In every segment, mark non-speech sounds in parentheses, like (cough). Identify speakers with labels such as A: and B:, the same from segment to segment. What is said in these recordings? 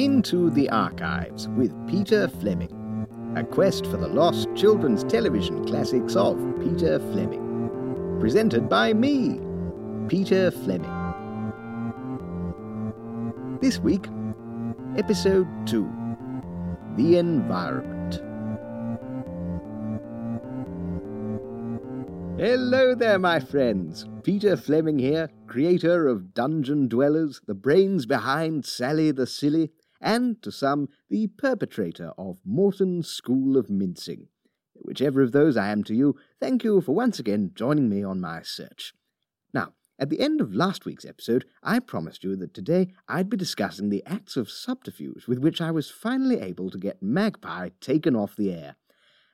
A: Into the Archives with Peter Fleming. A quest for the lost children's television classics of Peter Fleming. Presented by me, Peter Fleming. This week, Episode 2 The Environment. Hello there, my friends. Peter Fleming here, creator of Dungeon Dwellers, the brains behind Sally the Silly, and, to some, the perpetrator of Morton's School of Mincing. Whichever of those I am to you, thank you for once again joining me on my search. Now, at the end of last week's episode, I promised you that today I'd be discussing the acts of subterfuge with which I was finally able to get Magpie taken off the air.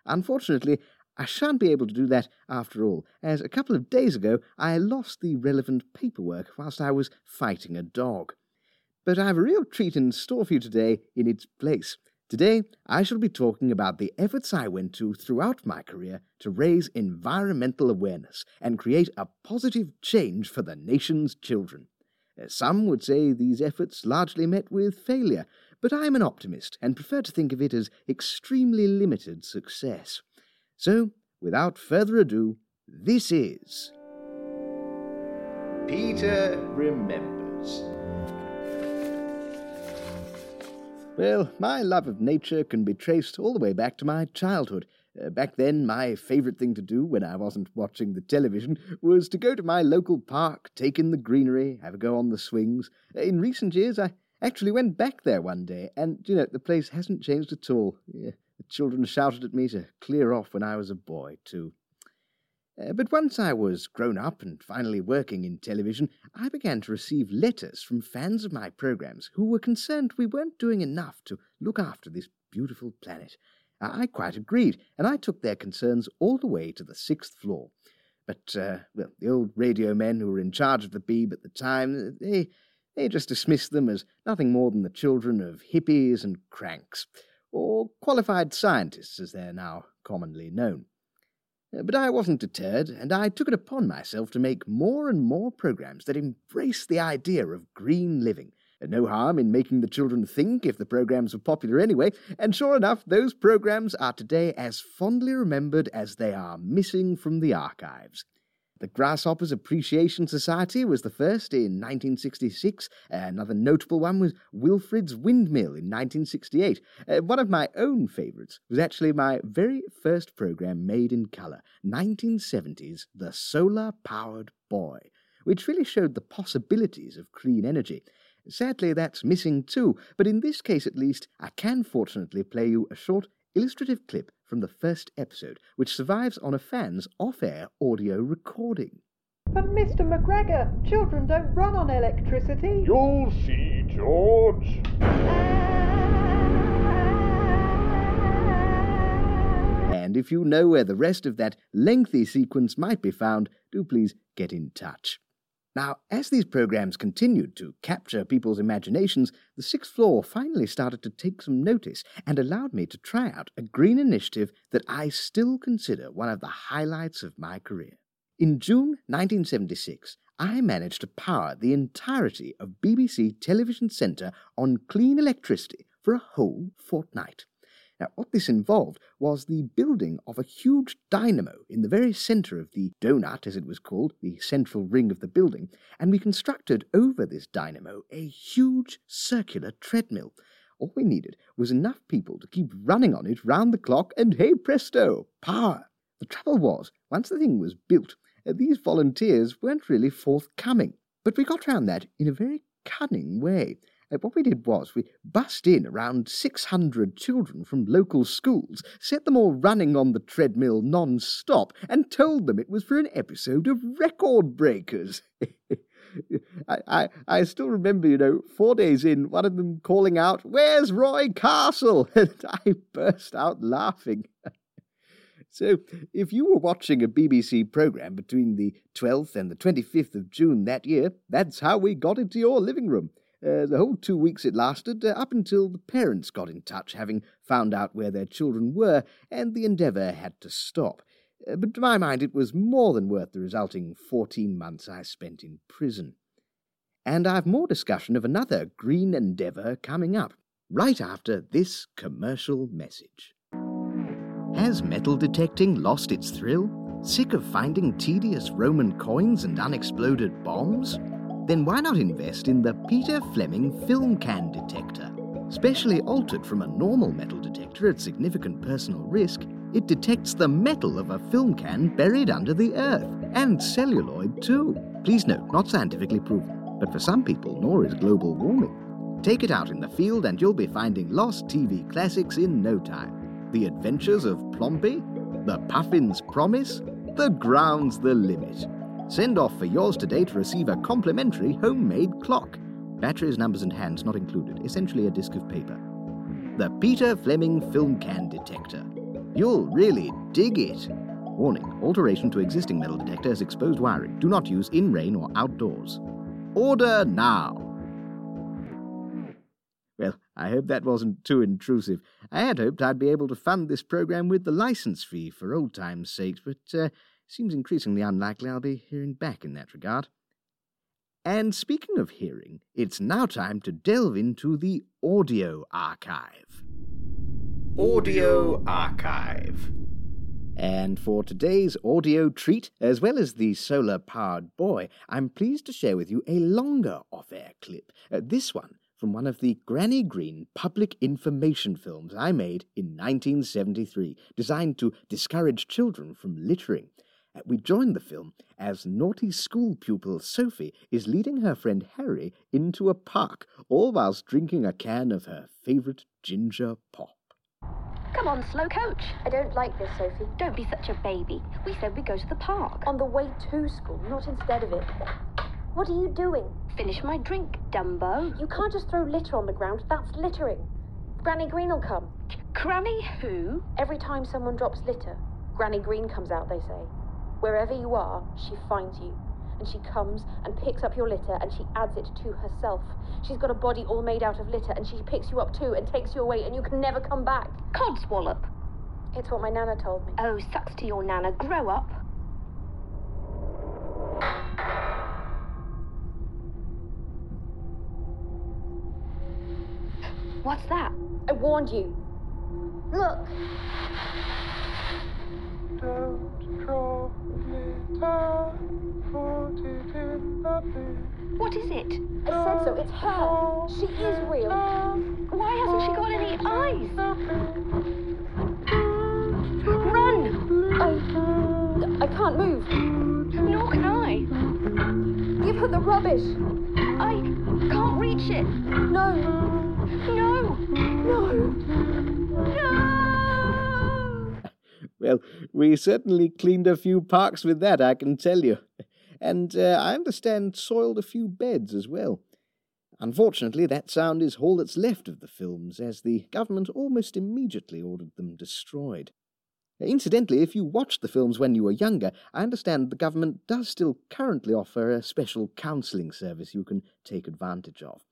A: Unfortunately, I shan't be able to do that after all, as a couple of days ago I lost the relevant paperwork whilst I was fighting a dog. But I've a real treat in store for you today in its place. Today, I shall be talking about the efforts I went to throughout my career to raise environmental awareness and create a positive change for the nation's children. Uh, some would say these efforts largely met with failure, but I'm an optimist and prefer to think of it as extremely limited success. So, without further ado, this is. Peter Remembers. Well, my love of nature can be traced all the way back to my childhood. Uh, back then, my favourite thing to do when I wasn't watching the television was to go to my local park, take in the greenery, have a go on the swings. In recent years, I actually went back there one day, and, you know, the place hasn't changed at all. Yeah, the children shouted at me to clear off when I was a boy, too. Uh, but once I was grown up and finally working in television, I began to receive letters from fans of my programs who were concerned we weren't doing enough to look after this beautiful planet. I quite agreed, and I took their concerns all the way to the sixth floor. But, uh, well, the old radio men who were in charge of the Beeb at the time, they, they just dismissed them as nothing more than the children of hippies and cranks, or qualified scientists as they're now commonly known. Uh, but I wasn't deterred, and I took it upon myself to make more and more programs that embraced the idea of green living. And no harm in making the children think if the programs were popular anyway, and sure enough, those programs are today as fondly remembered as they are missing from the archives. The Grasshoppers Appreciation Society was the first in 1966. Another notable one was Wilfrid's Windmill in 1968. Uh, one of my own favourites was actually my very first programme made in colour, 1970's The Solar Powered Boy, which really showed the possibilities of clean energy. Sadly, that's missing too, but in this case at least, I can fortunately play you a short illustrative clip from the first episode, which survives on a fan's off air audio recording.
B: But Mr. McGregor, children don't run on electricity.
C: You'll see, George.
A: And if you know where the rest of that lengthy sequence might be found, do please get in touch. Now, as these programs continued to capture people's imaginations, the sixth floor finally started to take some notice and allowed me to try out a green initiative that I still consider one of the highlights of my career. In June 1976, I managed to power the entirety of BBC Television Centre on clean electricity for a whole fortnight. Now, what this involved was the building of a huge dynamo in the very centre of the donut, as it was called, the central ring of the building, and we constructed over this dynamo a huge circular treadmill. All we needed was enough people to keep running on it round the clock, and hey presto, power! The trouble was, once the thing was built, uh, these volunteers weren't really forthcoming. But we got round that in a very cunning way. What we did was we bussed in around 600 children from local schools, set them all running on the treadmill non stop, and told them it was for an episode of Record Breakers. (laughs) I, I, I still remember, you know, four days in, one of them calling out, Where's Roy Castle? (laughs) And I burst out laughing. (laughs) So, if you were watching a BBC programme between the 12th and the 25th of June that year, that's how we got into your living room. Uh, the whole two weeks it lasted, uh, up until the parents got in touch, having found out where their children were, and the endeavour had to stop. Uh, but to my mind, it was more than worth the resulting fourteen months I spent in prison. And I've more discussion of another green endeavour coming up. right after this commercial message. Has metal detecting lost its thrill? Sick of finding tedious Roman coins and unexploded bombs? Then why not invest in the Peter Fleming film can detector? Specially altered from a normal metal detector at significant personal risk, it detects the metal of a film can buried under the earth, and celluloid too. Please note, not scientifically proven, but for some people, nor is global warming. Take it out in the field and you'll be finding lost TV classics in no time. The Adventures of Plompy, The Puffin's Promise, The Ground's the Limit. Send off for yours today to receive a complimentary homemade clock. Batteries, numbers, and hands not included, essentially a disc of paper. The Peter Fleming Film Can Detector. You'll really dig it. Warning alteration to existing metal detector has exposed wiring. Do not use in rain or outdoors. Order now. Well, I hope that wasn't too intrusive. I had hoped I'd be able to fund this program with the license fee for old time's sake, but uh, seems increasingly unlikely I'll be hearing back in that regard. And speaking of hearing, it's now time to delve into the audio archive. Audio Archive. And for today's audio treat, as well as the solar powered boy, I'm pleased to share with you a longer off air clip. Uh, this one from one of the Granny Green public information films I made in 1973, designed to discourage children from littering. We join the film as naughty school pupil Sophie is leading her friend Harry into a park, all whilst drinking a can of her favourite ginger pop.
D: Come on, slow coach.
E: I don't like this, Sophie.
D: Don't be such a baby. We said we'd go to the park.
E: On the way to school, not instead of it. What are you doing?
D: Finish my drink, Dumbo.
E: You can't just throw litter on the ground. That's littering. Granny Green will come.
D: Granny who?
E: Every time someone drops litter, Granny Green comes out, they say. Wherever you are, she finds you. And she comes and picks up your litter and she adds it to herself. She's got a body all made out of litter and she picks you up too and takes you away and you can never come back.
D: Codswallop.
E: It's what my nana told me.
D: Oh, sucks to your nana. Grow up. What's that?
E: I warned you. Look.
C: Don't drop
D: What is it?
E: I said so. It's her. She is real.
D: Why hasn't she got any eyes? Run!
E: I. I can't move.
D: Nor can I.
E: Give her the rubbish.
D: I can't reach it.
E: No.
D: No!
E: No.
D: No!
A: We certainly cleaned a few parks with that, I can tell you. And uh, I understand soiled a few beds as well. Unfortunately, that sound is all that's left of the films, as the government almost immediately ordered them destroyed. Incidentally, if you watched the films when you were younger, I understand the government does still currently offer a special counselling service you can take advantage of.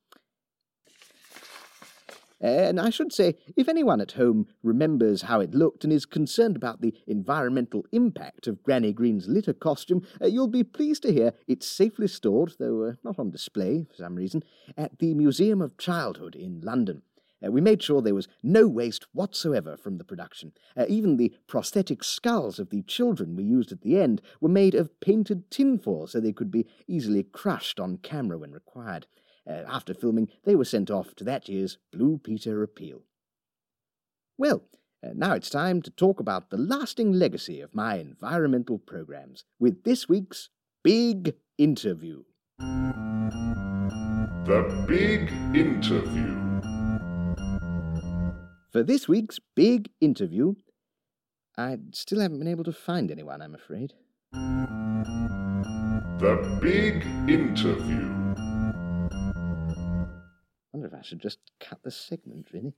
A: And I should say, if anyone at home remembers how it looked and is concerned about the environmental impact of Granny Green's litter costume, uh, you'll be pleased to hear it's safely stored, though uh, not on display for some reason, at the Museum of Childhood in London. Uh, we made sure there was no waste whatsoever from the production. Even the prosthetic skulls of the children we used at the end were made of painted tinfoil so they could be easily crushed on camera when required. Uh, after filming, they were sent off to that year's Blue Peter Appeal. Well, uh, now it's time to talk about the lasting legacy of my environmental programs with this week's Big Interview.
C: The Big Interview.
A: For this week's Big Interview, I still haven't been able to find anyone, I'm afraid.
C: The Big Interview.
A: Wonder if I should just cut the segment, really.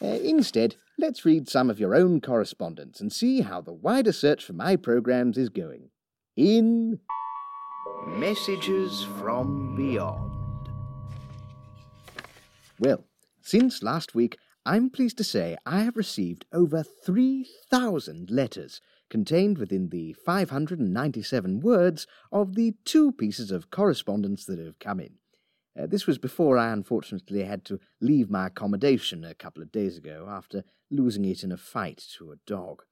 A: Uh, instead, let's read some of your own correspondence and see how the wider search for my programs is going. In Messages from Beyond. Well, since last week, I'm pleased to say I have received over 3,000 letters contained within the 597 words of the two pieces of correspondence that have come in. Uh, this was before I unfortunately had to leave my accommodation a couple of days ago after losing it in a fight to a dog.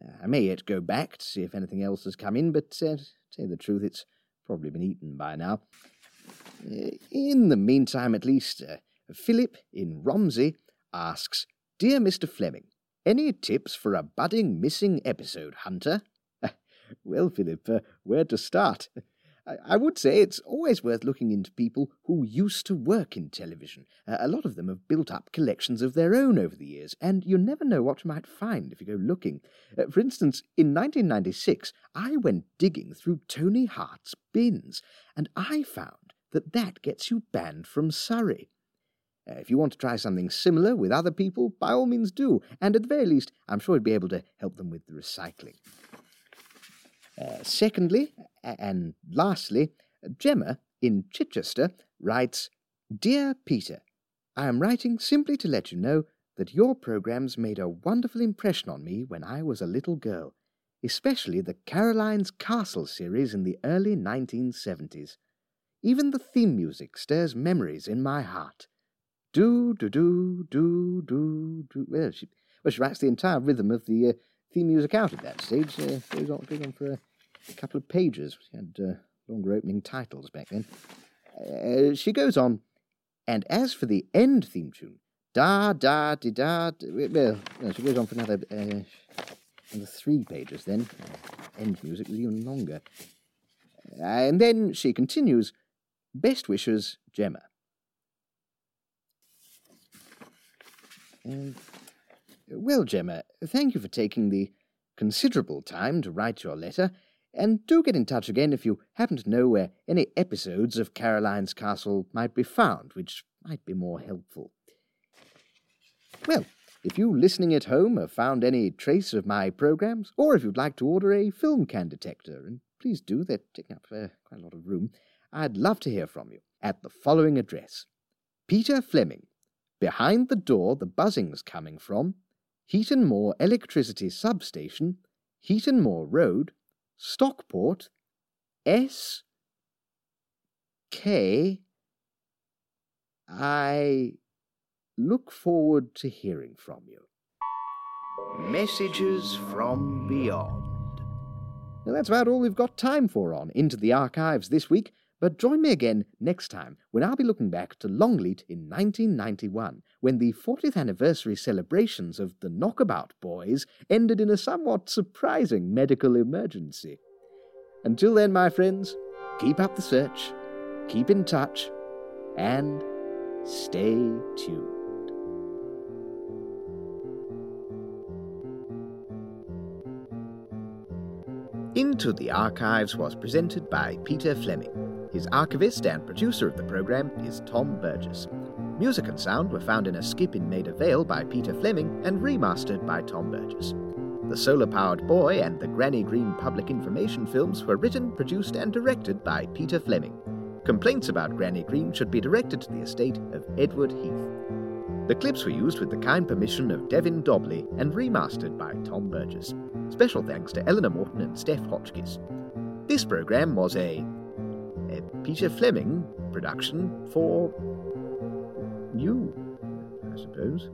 A: Uh, I may yet go back to see if anything else has come in, but uh, to tell you the truth, it's probably been eaten by now. Uh, in the meantime, at least, uh, Philip in Romsey asks Dear Mr. Fleming, any tips for a budding missing episode hunter? (laughs) well, Philip, uh, where to start? I would say it's always worth looking into people who used to work in television. Uh, a lot of them have built up collections of their own over the years, and you never know what you might find if you go looking. Uh, for instance, in 1996, I went digging through Tony Hart's bins, and I found that that gets you banned from Surrey. Uh, if you want to try something similar with other people, by all means do, and at the very least, I'm sure you'd be able to help them with the recycling. Uh, secondly, and lastly, Gemma in Chichester writes Dear Peter, I am writing simply to let you know that your programs made a wonderful impression on me when I was a little girl, especially the Caroline's Castle series in the early 1970s. Even the theme music stirs memories in my heart. Do, do, do, do, do, do. Well, she, well, she writes the entire rhythm of the uh, theme music out at that stage. Uh, goes on, goes on for a couple of pages. We had uh, longer opening titles back then. Uh, she goes on, and as for the end theme tune, da da di da. Well, well, she goes on for another uh, another three pages. Then uh, end music was even longer, and then she continues. Best wishes, Gemma. Uh, well, Gemma, thank you for taking the considerable time to write your letter and do get in touch again if you happen to know where any episodes of Caroline's Castle might be found, which might be more helpful. Well, if you listening at home have found any trace of my programs, or if you'd like to order a film can detector, and please do, they're taking up uh, quite a lot of room, I'd love to hear from you at the following address Peter Fleming, behind the door the buzzing's coming from, Heaton Moor Electricity Substation, Heaton Moor Road, Stockport, S. K. I look forward to hearing from you. Messages from Beyond. Now that's about all we've got time for on Into the Archives this week, but join me again next time when I'll be looking back to Longleat in 1991, when the 40th anniversary celebrations of the Knockabout Boys ended in a somewhat surprising medical emergency. Until then, my friends, keep up the search, keep in touch, and stay tuned. Into the Archives was presented by Peter Fleming. His archivist and producer of the program is Tom Burgess. Music and sound were found in a skip in Maida Vale by Peter Fleming and remastered by Tom Burgess. The Solar Powered Boy and the Granny Green public information films were written, produced, and directed by Peter Fleming. Complaints about Granny Green should be directed to the estate of Edward Heath. The clips were used with the kind permission of Devin Dobley and remastered by Tom Burgess. Special thanks to Eleanor Morton and Steph Hotchkiss. This program was a a Peter Fleming production for you, I suppose.